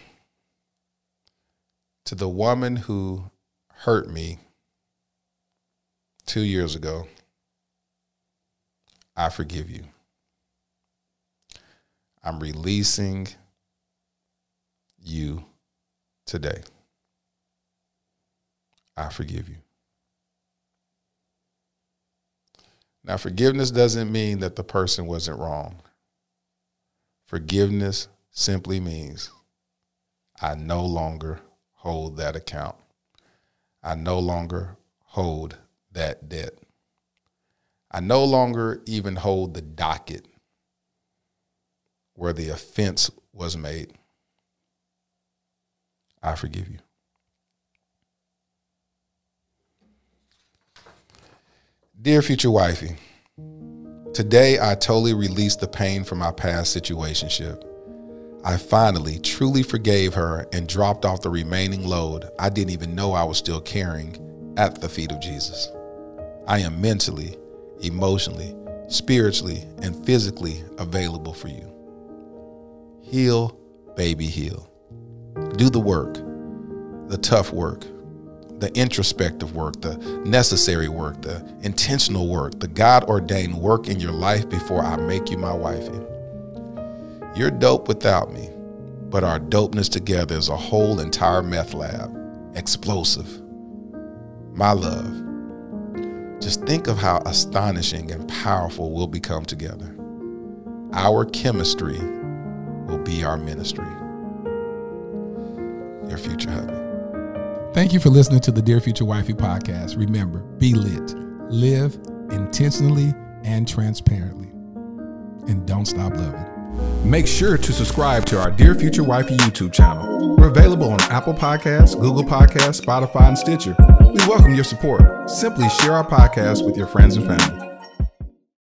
to the woman who hurt me two years ago, I forgive you. I'm releasing you today. I forgive you. Now, forgiveness doesn't mean that the person wasn't wrong. Forgiveness simply means I no longer hold that account. I no longer hold that debt. I no longer even hold the docket where the offense was made. I forgive you. Dear future wifey, today I totally release the pain from my past situationship. I finally truly forgave her and dropped off the remaining load I didn't even know I was still carrying at the feet of Jesus. I am mentally, emotionally, spiritually, and physically available for you. Heal, baby, heal. Do the work, the tough work, the introspective work, the necessary work, the intentional work, the God ordained work in your life before I make you my wifey. You're dope without me, but our dopeness together is a whole entire meth lab. Explosive. My love.
just think of how astonishing and powerful we'll become together. Our chemistry will be our ministry. Your future hubby.
Thank you for listening to the Dear Future Wifey podcast. Remember, be lit, live intentionally and transparently, and don't stop loving. Make sure to subscribe to our Dear Future Wifey YouTube channel. We're available on Apple Podcasts, Google Podcasts, Spotify, and Stitcher. We welcome your support. Simply share our podcast with your friends and family.